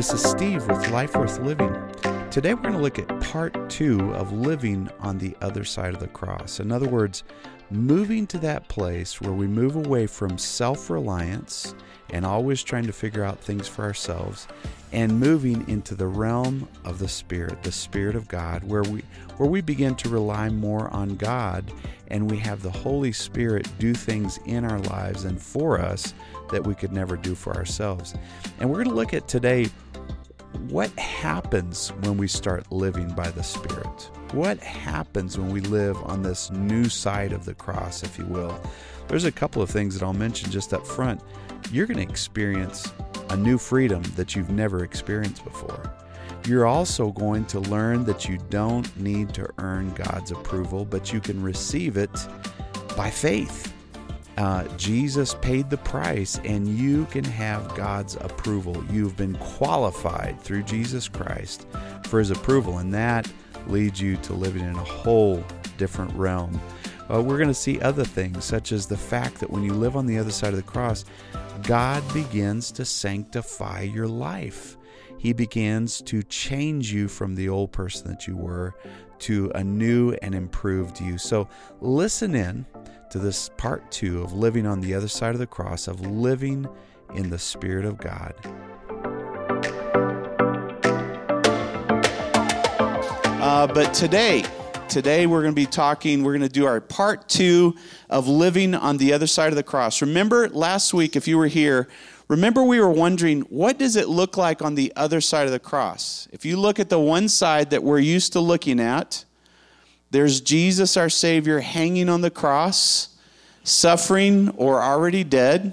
this is Steve with Life Worth Living. Today we're going to look at part two of living on the other side of the cross. In other words, moving to that place where we move away from self reliance and always trying to figure out things for ourselves and moving into the realm of the spirit the spirit of god where we where we begin to rely more on god and we have the holy spirit do things in our lives and for us that we could never do for ourselves. And we're going to look at today what happens when we start living by the spirit? What happens when we live on this new side of the cross if you will? There's a couple of things that i'll mention just up front you're going to experience a new freedom that you've never experienced before. You're also going to learn that you don't need to earn God's approval, but you can receive it by faith. Uh, Jesus paid the price, and you can have God's approval. You've been qualified through Jesus Christ for His approval, and that leads you to living in a whole different realm. Uh, we're going to see other things, such as the fact that when you live on the other side of the cross, God begins to sanctify your life. He begins to change you from the old person that you were to a new and improved you. So, listen in to this part two of living on the other side of the cross, of living in the Spirit of God. Uh, but today, Today we're going to be talking, we're going to do our part two of living on the other side of the cross. Remember last week, if you were here, remember we were wondering, what does it look like on the other side of the cross? If you look at the one side that we're used to looking at, there's Jesus, our Savior, hanging on the cross, suffering or already dead.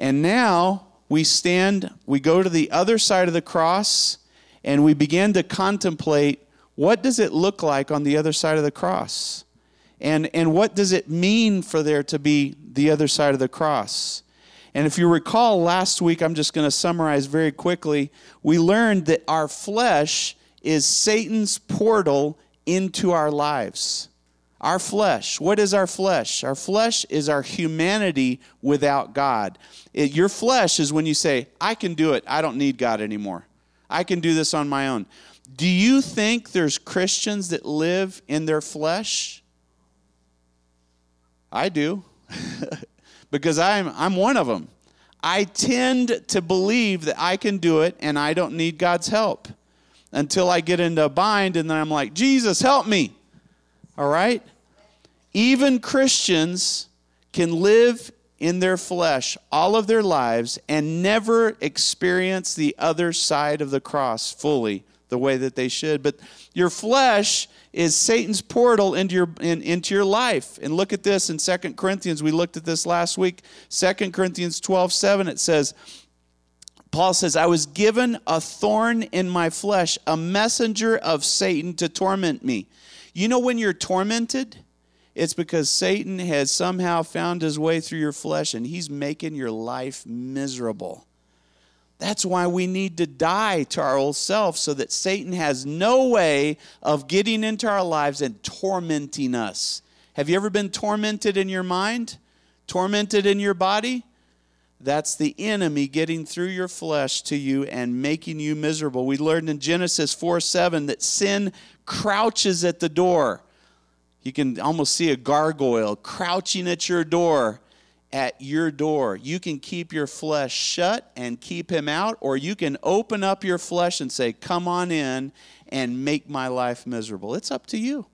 And now we stand, we go to the other side of the cross, and we begin to contemplate what does it look like on the other side of the cross? And, and what does it mean for there to be the other side of the cross? And if you recall last week, I'm just going to summarize very quickly. We learned that our flesh is Satan's portal into our lives. Our flesh. What is our flesh? Our flesh is our humanity without God. It, your flesh is when you say, I can do it. I don't need God anymore. I can do this on my own. Do you think there's Christians that live in their flesh? I do. because I'm, I'm one of them. I tend to believe that I can do it and I don't need God's help until I get into a bind and then I'm like, Jesus, help me. All right? Even Christians can live in their flesh all of their lives and never experience the other side of the cross fully the way that they should. But your flesh is Satan's portal into your in, into your life. And look at this in Second Corinthians. We looked at this last week. Second Corinthians 12, 7, it says, Paul says, I was given a thorn in my flesh, a messenger of Satan to torment me. You know when you're tormented? It's because Satan has somehow found his way through your flesh and he's making your life miserable. That's why we need to die to our old self so that Satan has no way of getting into our lives and tormenting us. Have you ever been tormented in your mind? Tormented in your body? That's the enemy getting through your flesh to you and making you miserable. We learned in Genesis 4 7 that sin crouches at the door. You can almost see a gargoyle crouching at your door at your door. You can keep your flesh shut and keep him out, or you can open up your flesh and say, Come on in and make my life miserable. It's up to you.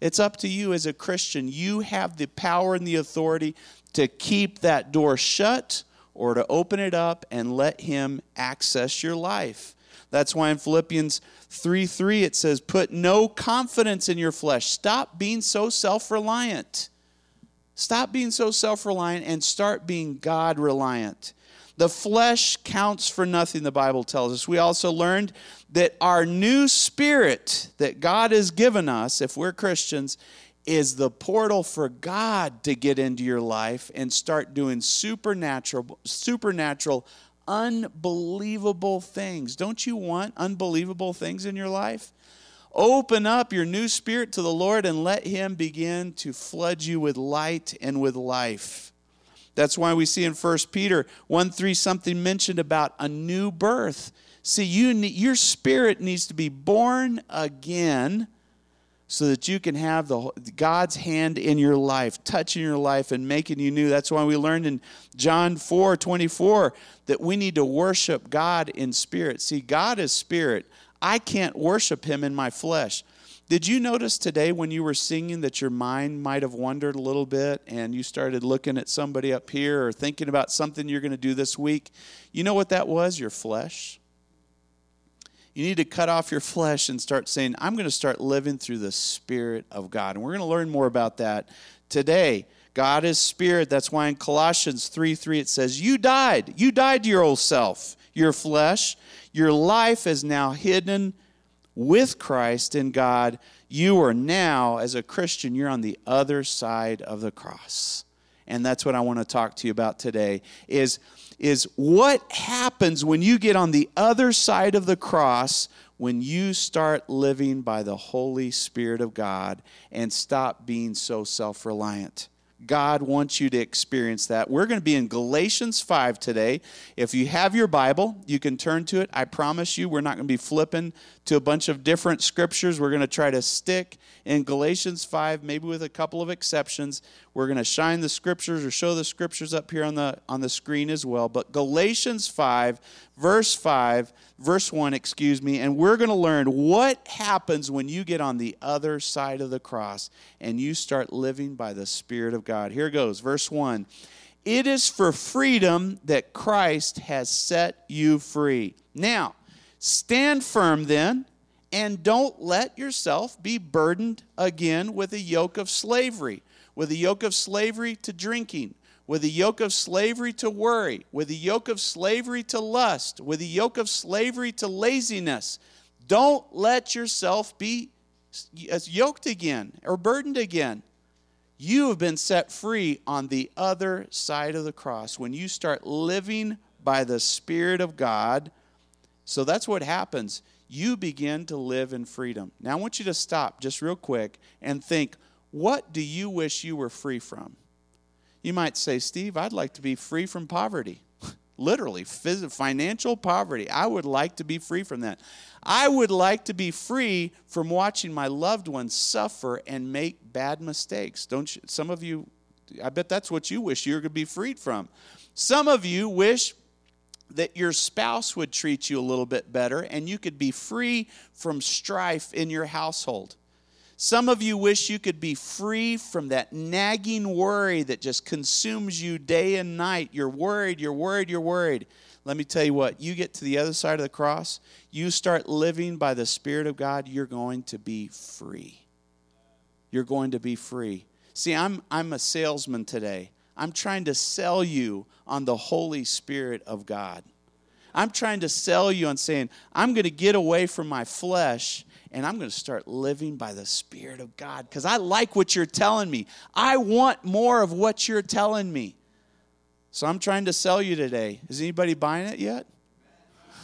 It's up to you as a Christian. You have the power and the authority to keep that door shut or to open it up and let him access your life. That's why in Philippians 3 3 it says, Put no confidence in your flesh. Stop being so self reliant. Stop being so self reliant and start being God reliant. The flesh counts for nothing, the Bible tells us. We also learned that our new spirit that God has given us, if we're Christians, is the portal for God to get into your life and start doing supernatural, supernatural, unbelievable things. Don't you want unbelievable things in your life? Open up your new spirit to the Lord and let Him begin to flood you with light and with life. That's why we see in 1 Peter 1 3 something mentioned about a new birth. See, you need, your spirit needs to be born again so that you can have the God's hand in your life, touching your life and making you new. That's why we learned in John 4 24 that we need to worship God in spirit. See, God is spirit. I can't worship him in my flesh. Did you notice today when you were singing that your mind might have wandered a little bit and you started looking at somebody up here or thinking about something you're going to do this week? You know what that was? Your flesh. You need to cut off your flesh and start saying, I'm going to start living through the Spirit of God. And we're going to learn more about that today. God is Spirit. That's why in Colossians 3 3 it says, You died. You died to your old self, your flesh. Your life is now hidden with Christ in God, you are now, as a Christian, you're on the other side of the cross. And that's what I want to talk to you about today is, is what happens when you get on the other side of the cross when you start living by the Holy Spirit of God and stop being so self reliant. God wants you to experience that. We're going to be in Galatians 5 today. If you have your Bible, you can turn to it. I promise you, we're not going to be flipping to a bunch of different scriptures. We're going to try to stick in Galatians 5, maybe with a couple of exceptions. We're going to shine the scriptures or show the scriptures up here on the, on the screen as well. But Galatians 5, verse 5, verse 1, excuse me, and we're going to learn what happens when you get on the other side of the cross and you start living by the Spirit of God. Here goes, verse 1. It is for freedom that Christ has set you free. Now, stand firm then, and don't let yourself be burdened again with a yoke of slavery, with a yoke of slavery to drinking with a yoke of slavery to worry, with a yoke of slavery to lust, with a yoke of slavery to laziness. Don't let yourself be as uh, yoked again or burdened again. You have been set free on the other side of the cross when you start living by the Spirit of God. So that's what happens. You begin to live in freedom. Now, I want you to stop just real quick and think what do you wish you were free from? You might say, Steve, I'd like to be free from poverty. Literally, financial poverty. I would like to be free from that. I would like to be free from watching my loved ones suffer and make bad mistakes. Don't you? Some of you, I bet that's what you wish you were going to be freed from. Some of you wish that your spouse would treat you a little bit better and you could be free from strife in your household. Some of you wish you could be free from that nagging worry that just consumes you day and night. You're worried, you're worried, you're worried. Let me tell you what, you get to the other side of the cross, you start living by the Spirit of God, you're going to be free. You're going to be free. See, I'm, I'm a salesman today. I'm trying to sell you on the Holy Spirit of God. I'm trying to sell you on saying, I'm going to get away from my flesh and I'm going to start living by the Spirit of God because I like what you're telling me. I want more of what you're telling me. So I'm trying to sell you today. Is anybody buying it yet?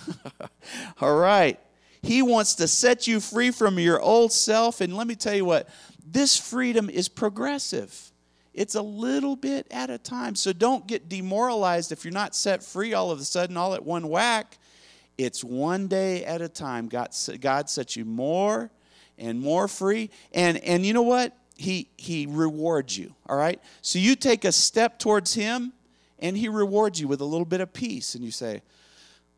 All right. He wants to set you free from your old self. And let me tell you what, this freedom is progressive. It's a little bit at a time. So don't get demoralized if you're not set free all of a sudden, all at one whack. It's one day at a time. God, God sets you more and more free. And, and you know what? He, he rewards you, all right? So you take a step towards Him, and He rewards you with a little bit of peace. And you say,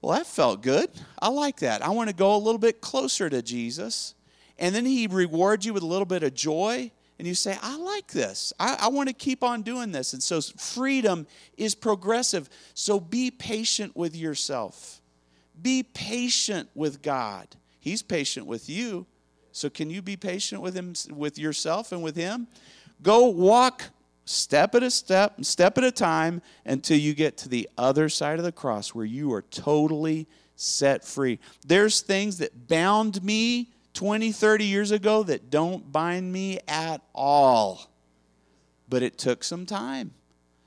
Well, that felt good. I like that. I want to go a little bit closer to Jesus. And then He rewards you with a little bit of joy. And you say, I like this. I, I want to keep on doing this. And so freedom is progressive. So be patient with yourself. Be patient with God. He's patient with you. So can you be patient with him with yourself and with him? Go walk step at a step, step at a time until you get to the other side of the cross where you are totally set free. There's things that bound me 20, 30 years ago that don't bind me at all. But it took some time.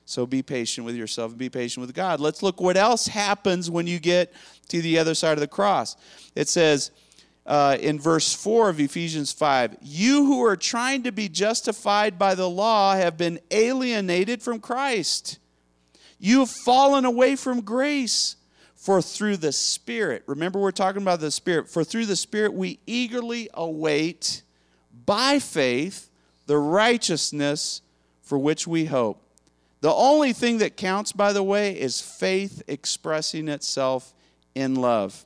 So be patient with yourself and be patient with God. Let's look what else happens when you get to the other side of the cross. It says uh, in verse 4 of Ephesians 5 You who are trying to be justified by the law have been alienated from Christ. You have fallen away from grace. For through the Spirit, remember we're talking about the Spirit, for through the Spirit we eagerly await by faith the righteousness for which we hope. The only thing that counts, by the way, is faith expressing itself in love.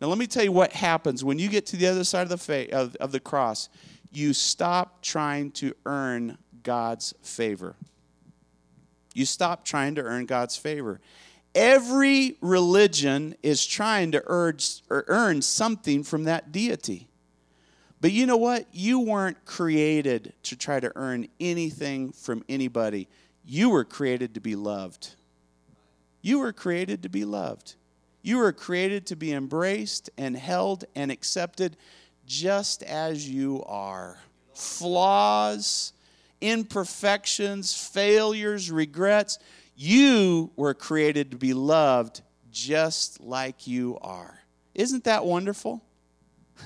Now, let me tell you what happens when you get to the other side of the, fa- of, of the cross. You stop trying to earn God's favor. You stop trying to earn God's favor. Every religion is trying to urge, or earn something from that deity. But you know what? You weren't created to try to earn anything from anybody. You were created to be loved. You were created to be loved. You were created to be embraced and held and accepted just as you are. Flaws, imperfections, failures, regrets. You were created to be loved just like you are. Isn't that wonderful?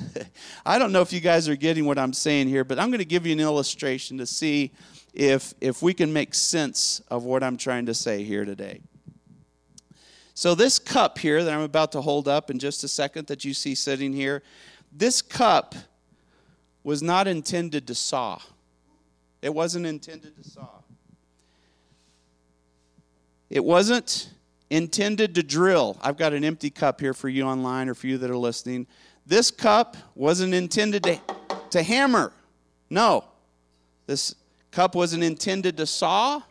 I don't know if you guys are getting what I'm saying here, but I'm going to give you an illustration to see if, if we can make sense of what I'm trying to say here today. So, this cup here that I'm about to hold up in just a second that you see sitting here, this cup was not intended to saw. It wasn't intended to saw. It wasn't intended to drill. I've got an empty cup here for you online or for you that are listening. This cup wasn't intended to, to hammer. No. This cup wasn't intended to saw.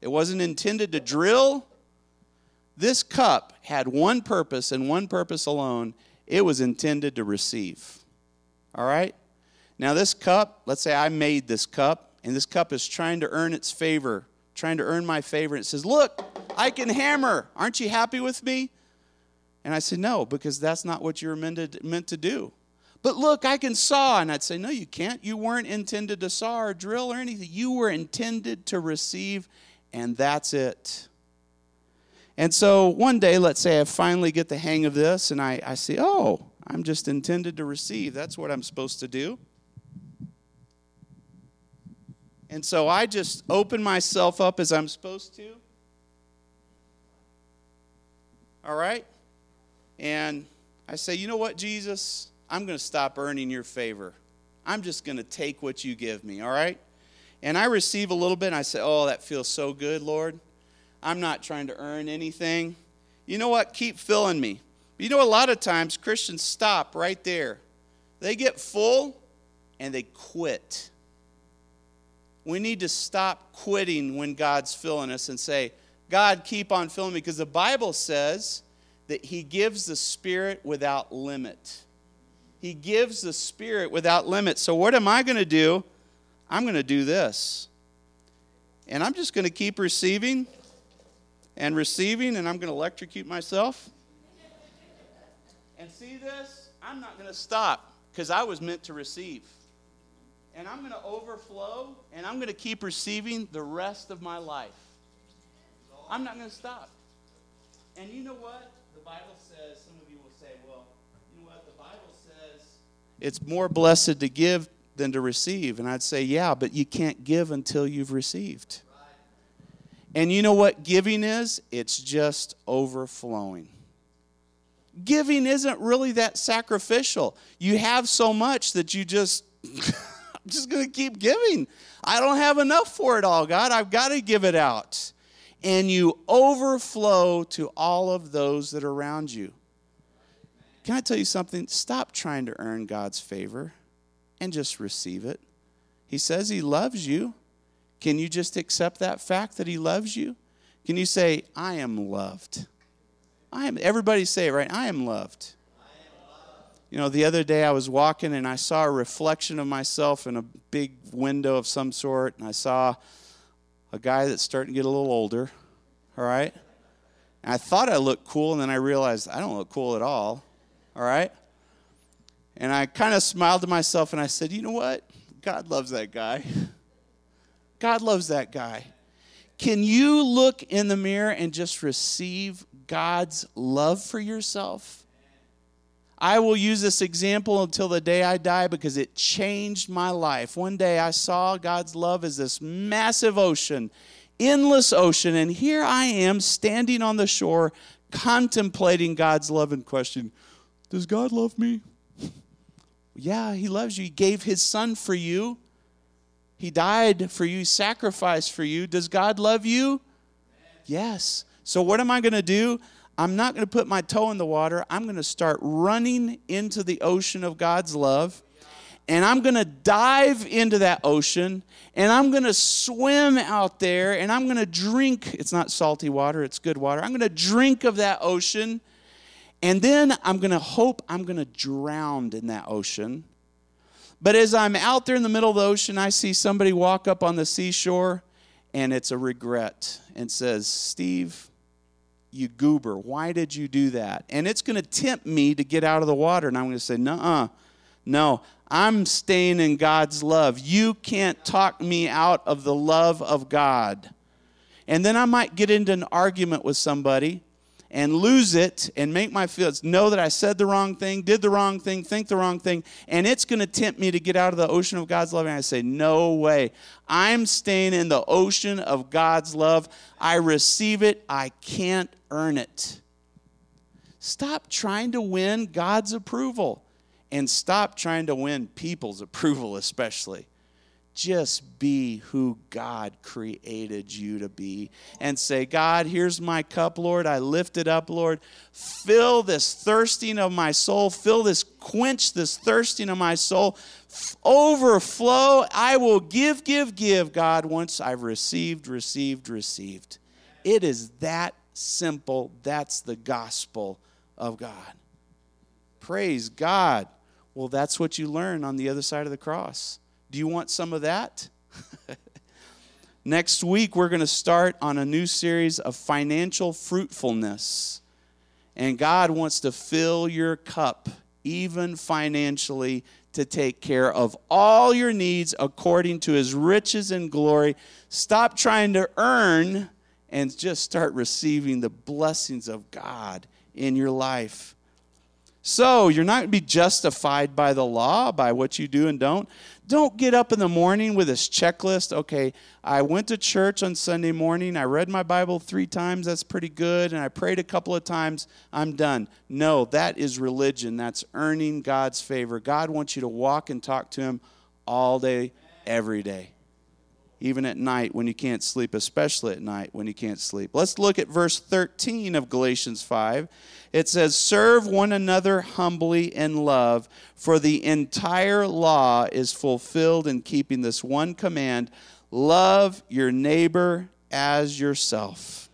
It wasn't intended to drill. This cup had one purpose and one purpose alone it was intended to receive. All right? Now, this cup, let's say I made this cup, and this cup is trying to earn its favor, trying to earn my favor. And it says, Look, I can hammer. Aren't you happy with me? And I said, No, because that's not what you were meant to, meant to do. But look, I can saw. And I'd say, No, you can't. You weren't intended to saw or drill or anything. You were intended to receive, and that's it. And so one day, let's say I finally get the hang of this and I, I see, oh, I'm just intended to receive. That's what I'm supposed to do. And so I just open myself up as I'm supposed to. All right? And I say, you know what, Jesus? I'm going to stop earning your favor. I'm just going to take what you give me, all right? And I receive a little bit and I say, oh, that feels so good, Lord. I'm not trying to earn anything. You know what? Keep filling me. You know, a lot of times Christians stop right there. They get full and they quit. We need to stop quitting when God's filling us and say, God, keep on filling me. Because the Bible says that He gives the Spirit without limit. He gives the Spirit without limit. So, what am I going to do? I'm going to do this. And I'm just going to keep receiving and receiving, and I'm going to electrocute myself. And see this? I'm not going to stop because I was meant to receive. And I'm going to overflow, and I'm going to keep receiving the rest of my life. I'm not going to stop. And you know what? The Bible says, some of you will say, well, you know what? The Bible says it's more blessed to give than to receive. And I'd say, yeah, but you can't give until you've received. And you know what giving is? It's just overflowing. Giving isn't really that sacrificial. You have so much that you just, just going to keep giving. I don't have enough for it all, God. I've got to give it out. And you overflow to all of those that are around you. Can I tell you something? Stop trying to earn God's favor and just receive it. He says He loves you. Can you just accept that fact that He loves you? Can you say, I am loved? I am, everybody say it, right? I am loved. You know, the other day I was walking and I saw a reflection of myself in a big window of some sort, and I saw a guy that's starting to get a little older, all right? And I thought I looked cool, and then I realized I don't look cool at all, all right? And I kind of smiled to myself and I said, You know what? God loves that guy. God loves that guy. Can you look in the mirror and just receive God's love for yourself? I will use this example until the day I die because it changed my life. One day I saw God's love as this massive ocean endless ocean, and here I am standing on the shore contemplating God's love and question Does God love me? yeah, He loves you. He gave His Son for you, He died for you, sacrificed for you. Does God love you? Yes. So, what am I going to do? I'm not going to put my toe in the water. I'm going to start running into the ocean of God's love and I'm going to dive into that ocean and I'm going to swim out there and I'm going to drink. It's not salty water, it's good water. I'm going to drink of that ocean and then I'm going to hope I'm going to drown in that ocean. But as I'm out there in the middle of the ocean, I see somebody walk up on the seashore and it's a regret and says, Steve, you goober, why did you do that? And it's going to tempt me to get out of the water. And I'm going to say, "Nuh-uh, no, I'm staying in God's love. You can't talk me out of the love of God. And then I might get into an argument with somebody and lose it and make my feelings know that I said the wrong thing, did the wrong thing, think the wrong thing, and it's going to tempt me to get out of the ocean of God's love. And I say, No way. I'm staying in the ocean of God's love. I receive it, I can't earn it. Stop trying to win God's approval and stop trying to win people's approval, especially. Just be who God created you to be and say, God, here's my cup, Lord. I lift it up, Lord. Fill this thirsting of my soul. Fill this, quench this thirsting of my soul. Overflow. I will give, give, give, God, once I've received, received, received. It is that simple. That's the gospel of God. Praise God. Well, that's what you learn on the other side of the cross. Do you want some of that? Next week, we're going to start on a new series of financial fruitfulness. And God wants to fill your cup, even financially, to take care of all your needs according to his riches and glory. Stop trying to earn and just start receiving the blessings of God in your life. So you're not going to be justified by the law, by what you do and don't. Don't get up in the morning with this checklist. Okay, I went to church on Sunday morning. I read my Bible three times. That's pretty good. And I prayed a couple of times. I'm done. No, that is religion. That's earning God's favor. God wants you to walk and talk to Him all day, every day even at night when you can't sleep, especially at night when you can't sleep. Let's look at verse 13 of Galatians 5. It says, Serve one another humbly in love, for the entire law is fulfilled in keeping this one command love your neighbor as yourself.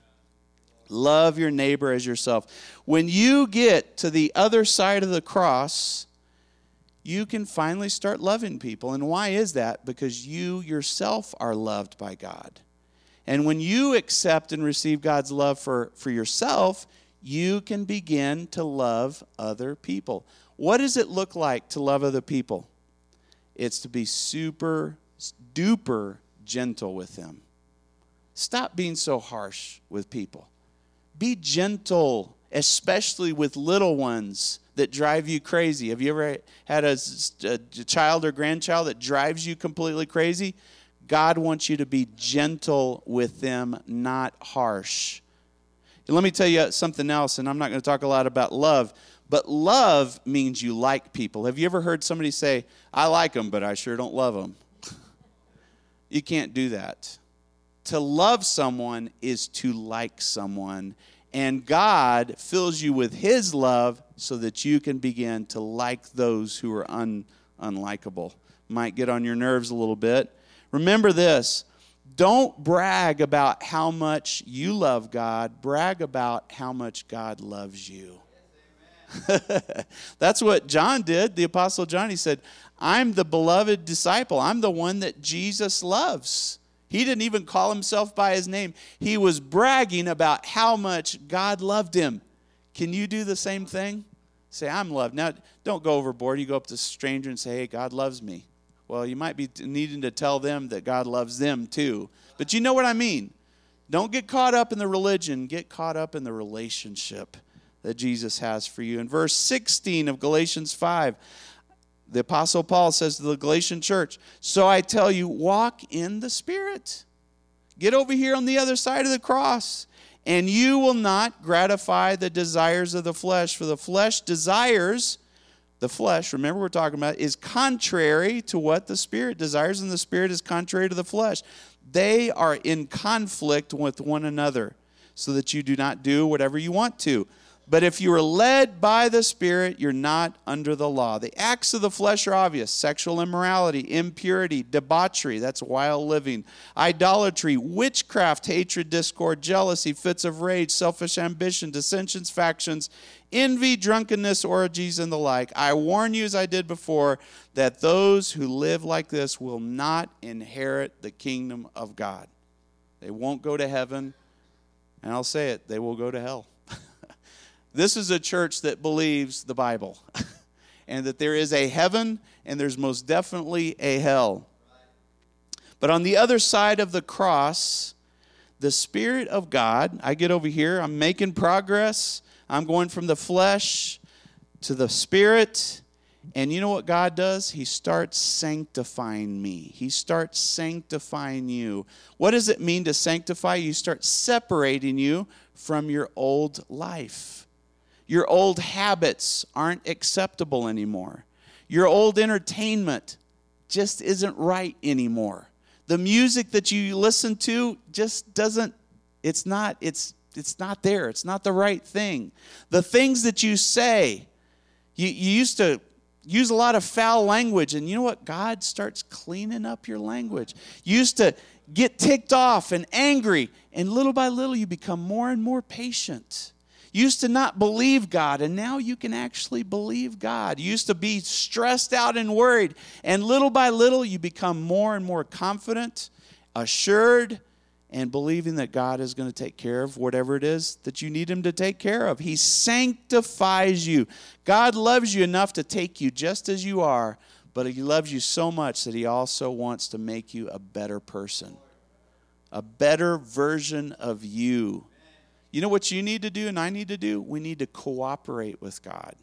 Love your neighbor as yourself. When you get to the other side of the cross, you can finally start loving people. And why is that? Because you yourself are loved by God. And when you accept and receive God's love for, for yourself, you can begin to love other people. What does it look like to love other people? It's to be super duper gentle with them. Stop being so harsh with people. Be gentle, especially with little ones that drive you crazy. Have you ever had a, a, child or grandchild that drives you completely crazy? God wants you to be gentle with them, not harsh. And let me tell you something else, and I'm not going to talk a lot about love, but love means you like people. Have you ever heard somebody say, I like them, but I sure don't love them? you can't do that. To love someone is to like someone and God fills you with His love so that you can begin to like those who are un, unlikable. Might get on your nerves a little bit. Remember this don't brag about how much you love God, brag about how much God loves you. That's what John did, the Apostle John. He said, I'm the beloved disciple, I'm the one that Jesus loves. He didn't even call himself by his name. He was bragging about how much God loved him. Can you do the same thing? Say, I'm loved. Now, don't go overboard. You go up to a stranger and say, hey, God loves me. Well, you might be needing to tell them that God loves them too. But you know what I mean. Don't get caught up in the religion, get caught up in the relationship that Jesus has for you. In verse 16 of Galatians 5, the Apostle Paul says to the Galatian church, So I tell you, walk in the Spirit. Get over here on the other side of the cross. And you will not gratify the desires of the flesh, for the flesh desires the flesh, remember we're talking about, is contrary to what the Spirit desires, and the Spirit is contrary to the flesh. They are in conflict with one another, so that you do not do whatever you want to. But if you are led by the Spirit, you're not under the law. The acts of the flesh are obvious sexual immorality, impurity, debauchery, that's wild living, idolatry, witchcraft, hatred, discord, jealousy, fits of rage, selfish ambition, dissensions, factions, envy, drunkenness, orgies, and the like. I warn you, as I did before, that those who live like this will not inherit the kingdom of God. They won't go to heaven, and I'll say it, they will go to hell. This is a church that believes the Bible and that there is a heaven and there's most definitely a hell. But on the other side of the cross, the Spirit of God, I get over here, I'm making progress. I'm going from the flesh to the Spirit. And you know what God does? He starts sanctifying me. He starts sanctifying you. What does it mean to sanctify? You start separating you from your old life. Your old habits aren't acceptable anymore. Your old entertainment just isn't right anymore. The music that you listen to just doesn't it's not it's it's not there. It's not the right thing. The things that you say, you, you used to use a lot of foul language, and you know what? God starts cleaning up your language. You used to get ticked off and angry, and little by little you become more and more patient used to not believe God, and now you can actually believe God. You used to be stressed out and worried, and little by little, you become more and more confident, assured, and believing that God is going to take care of whatever it is that you need Him to take care of. He sanctifies you. God loves you enough to take you just as you are, but He loves you so much that He also wants to make you a better person, a better version of you. You know what you need to do and I need to do? We need to cooperate with God.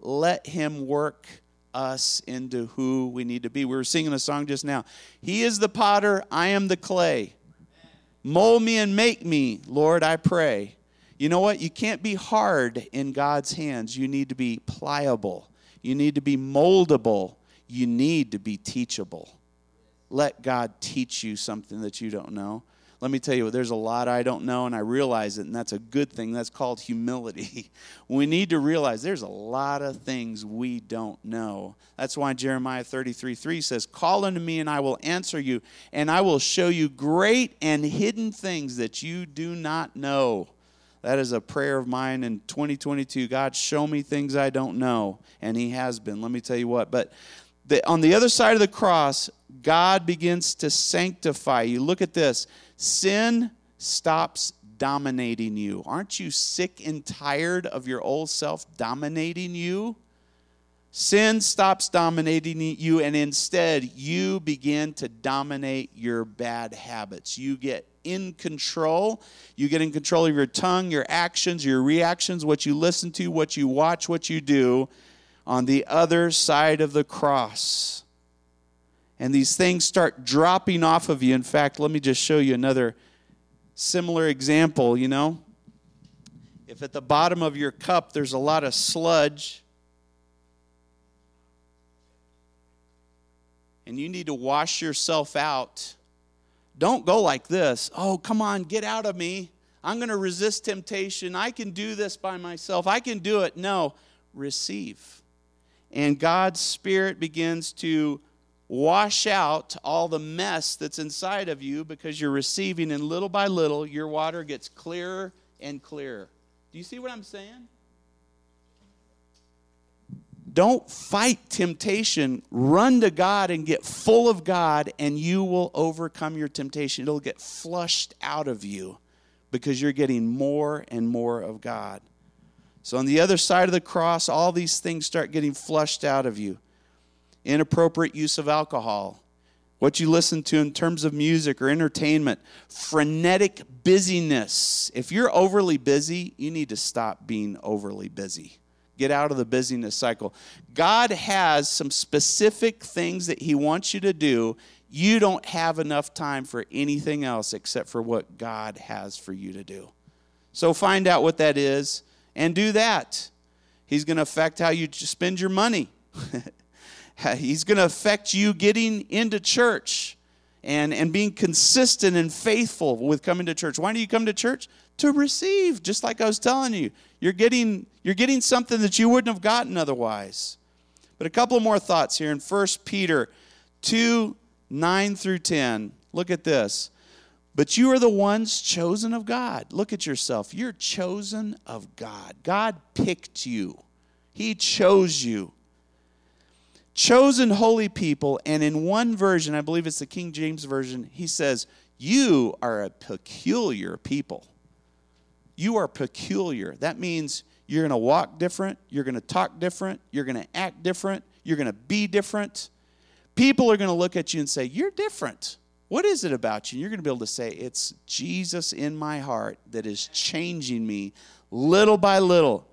Let Him work us into who we need to be. We were singing a song just now. He is the potter, I am the clay. Mold me and make me, Lord, I pray. You know what? You can't be hard in God's hands. You need to be pliable. You need to be moldable. You need to be teachable. Let God teach you something that you don't know let me tell you, there's a lot I don't know, and I realize it, and that's a good thing. That's called humility. we need to realize there's a lot of things we don't know. That's why Jeremiah 33 3 says, Call unto me, and I will answer you, and I will show you great and hidden things that you do not know. That is a prayer of mine in 2022. God, show me things I don't know. And He has been. Let me tell you what. But the, on the other side of the cross, God begins to sanctify you. Look at this Sin stops dominating you. Aren't you sick and tired of your old self dominating you? Sin stops dominating you, and instead, you begin to dominate your bad habits. You get in control. You get in control of your tongue, your actions, your reactions, what you listen to, what you watch, what you do on the other side of the cross and these things start dropping off of you. In fact, let me just show you another similar example, you know. If at the bottom of your cup there's a lot of sludge, and you need to wash yourself out, don't go like this. Oh, come on, get out of me. I'm going to resist temptation. I can do this by myself. I can do it. No, receive. And God's Spirit begins to wash out all the mess that's inside of you because you're receiving, and little by little, your water gets clearer and clearer. Do you see what I'm saying? Don't fight temptation. Run to God and get full of God, and you will overcome your temptation. It'll get flushed out of you because you're getting more and more of God. So, on the other side of the cross, all these things start getting flushed out of you inappropriate use of alcohol, what you listen to in terms of music or entertainment, frenetic busyness. If you're overly busy, you need to stop being overly busy. Get out of the busyness cycle. God has some specific things that He wants you to do. you don't have enough time for anything else except for what God has for you to do. So find out what that is and do that. He's going to affect how you spend your money. He's going to affect you getting into church and, and being consistent and faithful with coming to church. Why do you come to church? To receive, just like I was telling you. You're getting, you're getting something that you wouldn't have gotten otherwise. But a couple more thoughts here in 1 Peter 2 9 through 10. Look at this. But you are the ones chosen of God. Look at yourself. You're chosen of God. God picked you, He chose you. Chosen holy people. And in one version, I believe it's the King James Version, he says, You are a peculiar people. You are peculiar. That means you're going to walk different, you're going to talk different, you're going to act different, you're going to be different people are going to look at you and say, You're different. What is it about you? And you're going to be able to say, It's Jesus in my heart that is changing me little by little.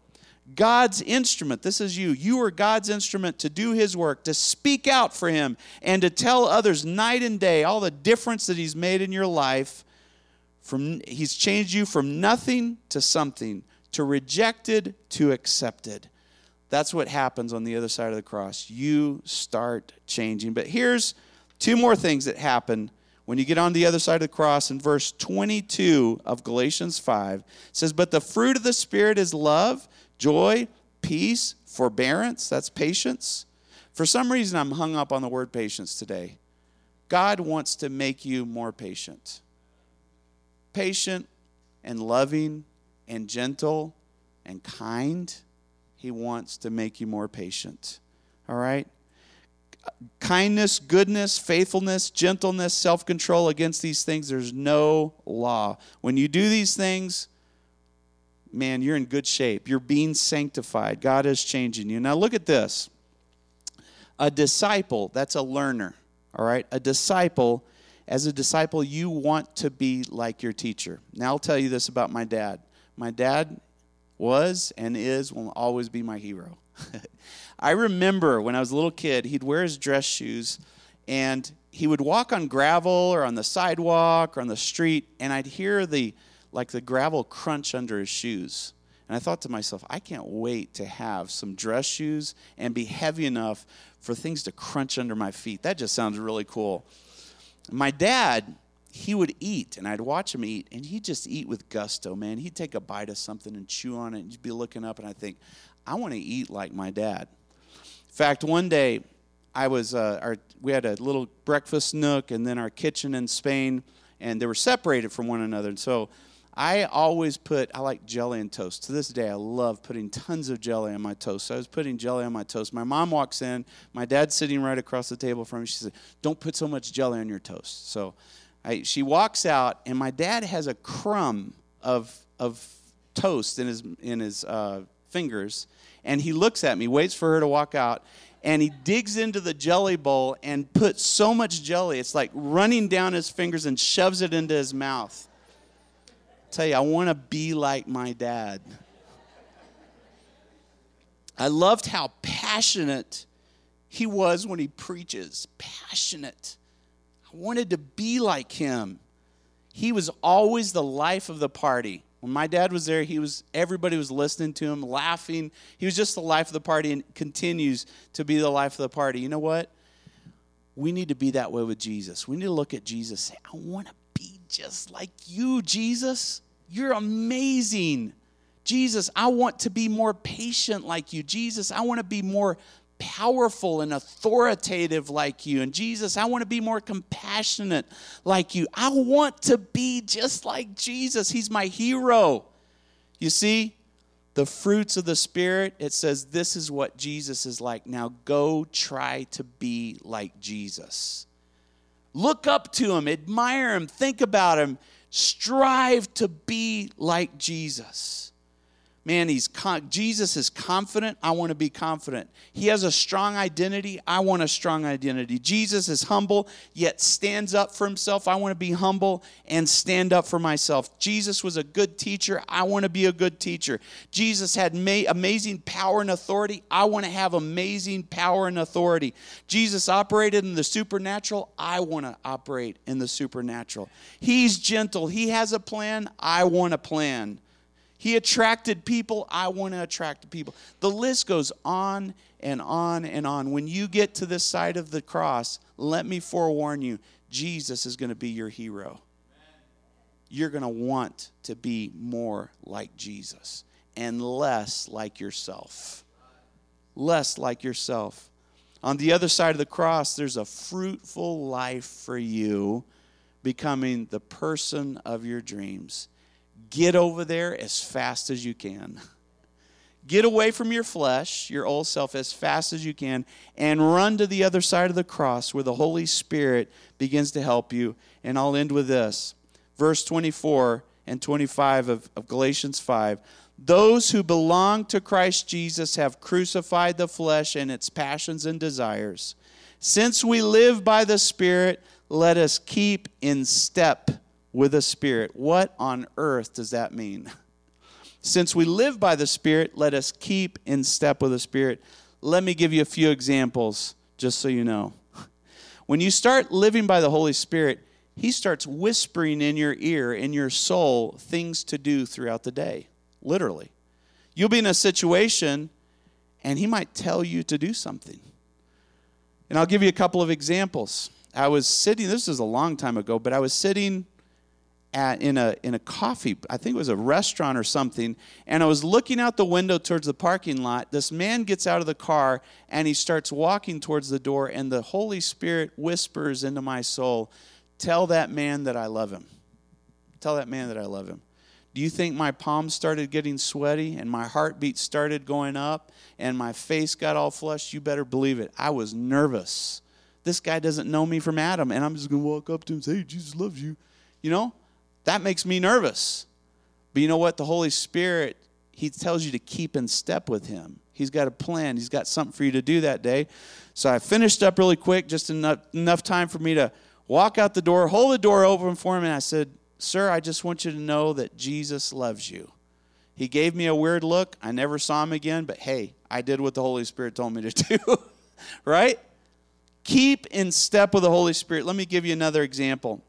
God's instrument, this is you. You are God's instrument to do His work, to speak out for Him, and to tell others night and day all the difference that He's made in your life. From, he's changed you from nothing to something, to rejected to accepted. That's what happens on the other side of the cross. You start changing. But here's two more things that happen when you get on the other side of the cross in verse 22 of Galatians 5. It says, But the fruit of the Spirit is love, joy, peace, forbearance. That's patience. For some reason, I'm hung up on the word patience today. God wants to make you more patient. Patient and loving and gentle and kind he wants to make you more patient. All right? Kindness, goodness, faithfulness, gentleness, self control against these things, there's no law. When you do these things, man, you're in good shape. You're being sanctified. God is changing you. Now, look at this. A disciple, that's a learner. All right? A disciple, as a disciple, you want to be like your teacher. Now, I'll tell you this about my dad. My dad was and is, will always be my hero. I remember when I was a little kid, he'd wear his dress shoes and he would walk on gravel or on the sidewalk or on the street, and I'd hear the like the gravel crunch under his shoes. And I thought to myself, I can't wait to have some dress shoes and be heavy enough for things to crunch under my feet. That just sounds really cool. My dad, he would eat and I'd watch him eat and he'd just eat with gusto, man. He'd take a bite of something and chew on it and you'd be looking up and I think, I want to eat like my dad. In fact, one day I was, uh, our, we had a little breakfast nook and then our kitchen in Spain and they were separated from one another. And so I always put, I like jelly on toast. To this day, I love putting tons of jelly on my toast. So I was putting jelly on my toast. My mom walks in, my dad's sitting right across the table from me. She said, Don't put so much jelly on your toast. So I, she walks out, and my dad has a crumb of, of toast in his, in his uh, fingers. And he looks at me, waits for her to walk out, and he digs into the jelly bowl and puts so much jelly, it's like running down his fingers and shoves it into his mouth. Tell you, I want to be like my dad. I loved how passionate he was when he preaches. Passionate I wanted to be like him. He was always the life of the party. When my dad was there, he was everybody was listening to him, laughing. He was just the life of the party and continues to be the life of the party. You know what? We need to be that way with Jesus. We need to look at Jesus say, I want to be just like you, Jesus. You're amazing. Jesus, I want to be more patient like you. Jesus, I want to be more powerful and authoritative like you. And Jesus, I want to be more compassionate like you. I want to be just like Jesus. He's my hero. You see, the fruits of the Spirit, it says this is what Jesus is like. Now go try to be like Jesus. Look up to him, admire him, think about him, strive to be like Jesus. Man, he's con- Jesus is confident. I want to be confident. He has a strong identity. I want a strong identity. Jesus is humble, yet stands up for himself. I want to be humble and stand up for myself. Jesus was a good teacher. I want to be a good teacher. Jesus had ma- amazing power and authority. I want to have amazing power and authority. Jesus operated in the supernatural. I want to operate in the supernatural. He's gentle. He has a plan. I want a plan. He attracted people. I want to attract people. The list goes on and on and on. When you get to this side of the cross, let me forewarn you Jesus is going to be your hero. You're going to want to be more like Jesus and less like yourself. Less like yourself. On the other side of the cross, there's a fruitful life for you becoming the person of your dreams. Get over there as fast as you can. Get away from your flesh, your old self, as fast as you can, and run to the other side of the cross where the Holy Spirit begins to help you. And I'll end with this verse 24 and 25 of, of Galatians 5. Those who belong to Christ Jesus have crucified the flesh and its passions and desires. Since we live by the Spirit, let us keep in step with a Spirit. What on earth does that mean? Since we live by the Spirit, let us keep in step with the Spirit. Let me give you a few examples just so you know. When you start living by the Holy Spirit, He starts whispering in your ear, in your soul, things to do throughout the day literally. You'll be in a situation and he might tell you to do something. And I'll give you a couple of examples. I was sitting, this was a long time ago, but I was sitting at, in, a, in a coffee, I think it was a restaurant or something, and I was looking out the window towards the parking lot. This man gets out of the car and he starts walking towards the door, and the Holy Spirit whispers into my soul, Tell that man that I love him. Tell that man that I love him. Do you think my palms started getting sweaty and my heartbeat started going up and my face got all flushed? You better believe it. I was nervous. This guy doesn't know me from Adam, and I'm just going to walk up to him and say, hey, Jesus loves you. You know, that makes me nervous. But you know what? The Holy Spirit, He tells you to keep in step with Him. He's got a plan, He's got something for you to do that day. So I finished up really quick, just enough, enough time for me to walk out the door, hold the door open for him, and I said, Sir, I just want you to know that Jesus loves you. He gave me a weird look. I never saw him again, but hey, I did what the Holy Spirit told me to do. right? Keep in step with the Holy Spirit. Let me give you another example.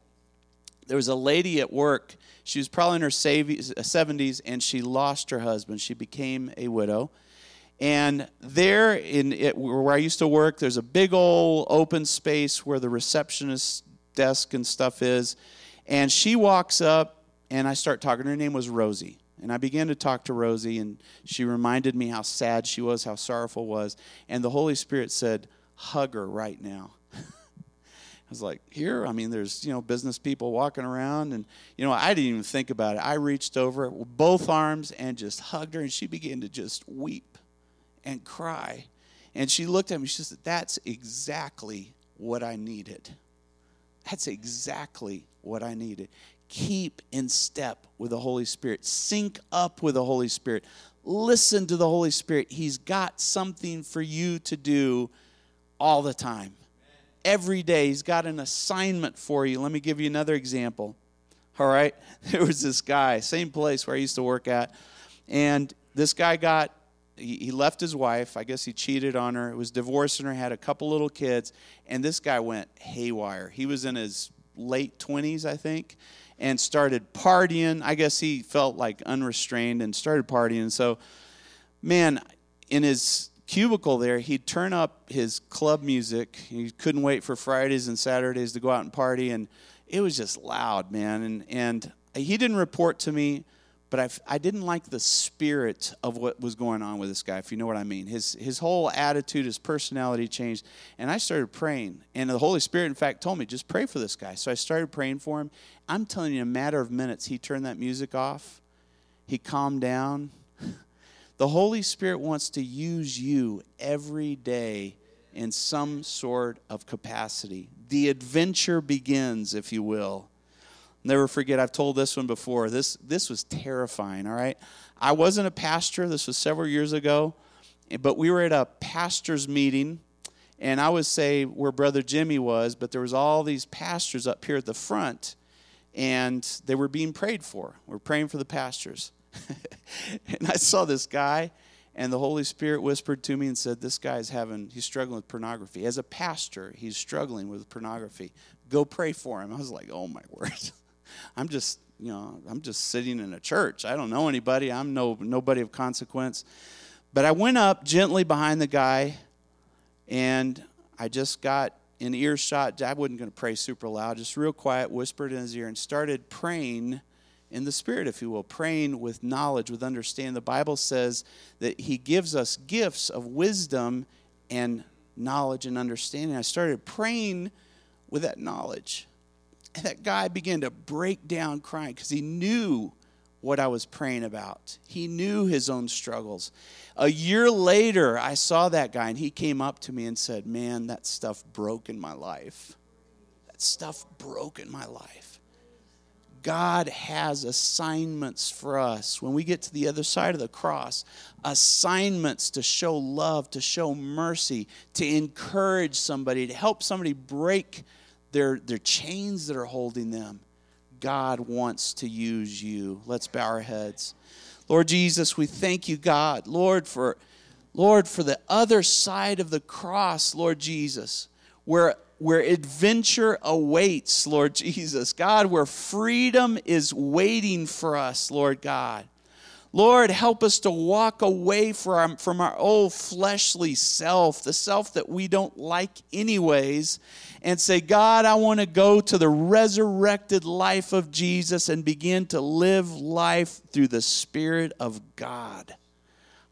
There was a lady at work. She was probably in her 70s and she lost her husband. She became a widow. And there, in it, where I used to work, there's a big old open space where the receptionist desk and stuff is. And she walks up, and I start talking. Her name was Rosie. And I began to talk to Rosie, and she reminded me how sad she was, how sorrowful was. And the Holy Spirit said, Hug her right now. I was like, here? I mean, there's, you know, business people walking around. And, you know, I didn't even think about it. I reached over with both arms and just hugged her, and she began to just weep and cry. And she looked at me, she said, That's exactly what I needed. That's exactly what I needed. Keep in step with the Holy Spirit, sync up with the Holy Spirit, listen to the Holy Spirit. He's got something for you to do all the time. Every day, He's got an assignment for you. Let me give you another example. All right? There was this guy, same place where I used to work at, and this guy got he, left his wife. I guess he cheated on her. Was divorcing her. Had a couple little kids, and this guy went haywire. He was in his late 20s, I think, and started partying. I guess he felt like unrestrained and started partying. So, man, in his cubicle there, he'd turn up his club music. He couldn't wait for Fridays and Saturdays to go out and party, and it was just loud, man. And and he didn't report to me but I, I didn't like the spirit of what was going on with this guy, if you know what I mean. His, his whole attitude, his personality changed. And I started praying. And the Holy Spirit, in fact, told me, just pray for this guy. So I started praying for him. I'm telling you, in a matter of minutes, he turned that music off. He calmed down. The Holy Spirit wants to use you every day in some sort of capacity. The adventure begins, if you will Never forget, I've told this one before. This, this was terrifying, all right? I wasn't a pastor. This was several years ago, but we were at a pastor's meeting, and I would say where Brother Jimmy was, but there was all these pastors up here at the front, and they were being prayed for. We are praying for the pastors. and I saw this guy, and the Holy Spirit whispered to me and said, This guy's having, he's struggling with pornography. As a pastor, he's struggling with pornography. Go pray for him. I was like, Oh my word. I'm just, you know, I'm just sitting in a church. I don't know anybody. I'm no nobody of consequence. But I went up gently behind the guy, and I just got in earshot. I wasn't going to pray super loud, just real quiet, whispered in his ear, and started praying in the Spirit, if you will, praying with knowledge, with understanding. The Bible says that He gives us gifts of wisdom and knowledge and understanding. I started praying with that knowledge. And that guy began to break down crying because he knew what I was praying about. He knew his own struggles. A year later, I saw that guy and he came up to me and said, Man, that stuff broke in my life. That stuff broke in my life. God has assignments for us when we get to the other side of the cross. Assignments to show love, to show mercy, to encourage somebody, to help somebody break their, their chains that are holding them. God wants to use you. Let's bow our heads. Lord Jesus, we thank you, God, Lord, for Lord, for the other side of the cross, Lord Jesus, where where adventure awaits, Lord Jesus. God, where freedom is waiting for us, Lord God. Lord, help us to walk away from, from our old fleshly self, the self that we don't like, anyways, and say, God, I want to go to the resurrected life of Jesus and begin to live life through the Spirit of God.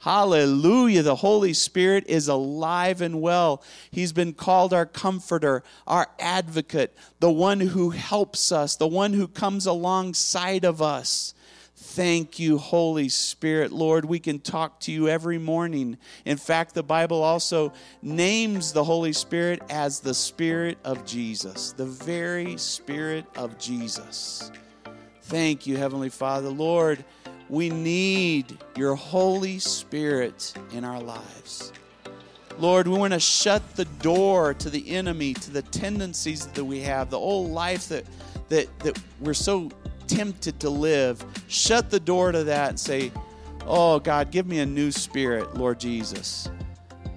Hallelujah. The Holy Spirit is alive and well. He's been called our comforter, our advocate, the one who helps us, the one who comes alongside of us. Thank you, Holy Spirit. Lord, we can talk to you every morning. In fact, the Bible also names the Holy Spirit as the Spirit of Jesus, the very Spirit of Jesus. Thank you, Heavenly Father. Lord, we need your Holy Spirit in our lives. Lord, we want to shut the door to the enemy, to the tendencies that we have, the old life that, that, that we're so tempted to live. Shut the door to that and say, Oh, God, give me a new spirit, Lord Jesus.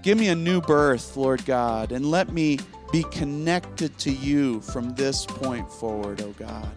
Give me a new birth, Lord God, and let me be connected to you from this point forward, oh God.